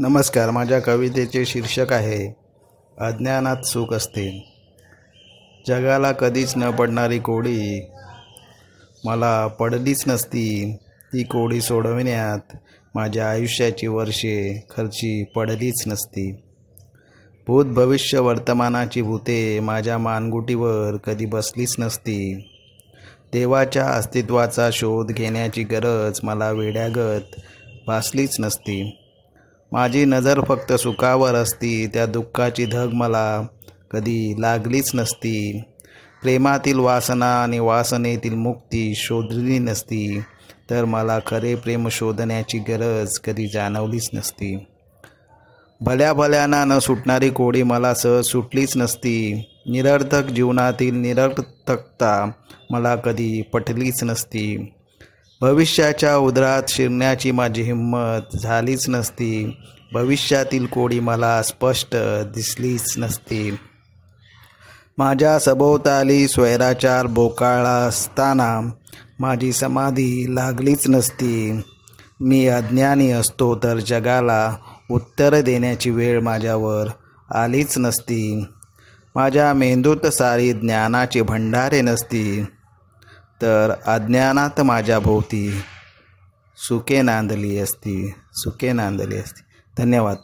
नमस्कार माझ्या कवितेचे शीर्षक आहे अज्ञानात सुख असते. जगाला कधीच न पडणारी कोडी मला पडलीच नसती. ती कोडी सोडविण्यात माझ्या आयुष्याची वर्षे खर्ची पडलीच नसती. भूत भविष्य वर्तमानाची भूते माझ्या मानगुटीवर कधी बसलीच नसती. देवाच्या अस्तित्वाचा शोध घेण्याची गरज मला वेड्यागत भासलीच नसती. माझी नजर फक्त सुखावर असती त्या दुःखाची धग मला कधी लागलीच नसती. प्रेमातील वासना आणि वासनेतील मुक्ती शोधली नसती तर मला खरे प्रेम शोधण्याची गरज कधी जाणवलीच नसती. भल्या भल्याना न सुटणारी कोडी मला सहज सुटलीच नसती. निरर्थक जीवनातील निरर्थकता मला कधी पटलीच नसती. भविष्याच्या उदरात शिरण्याची माझी हिंमत झालीच नसती. भविष्यातील कोडी मला स्पष्ट दिसलीच नसती. माझ्या सभोवताली स्वैराचार बोकाळा असताना माझी समाधी लागलीच नसती. मी अज्ञानी असतो तर जगाला उत्तर देण्याची वेळ माझ्यावर आलीच नसती. माझ्या मेंदूत सारी ज्ञानाची भंडारे नसती. तर अज्ञानात माझ्या भोवती सुके नांदली असती सुके नांदली असती. धन्यवाद.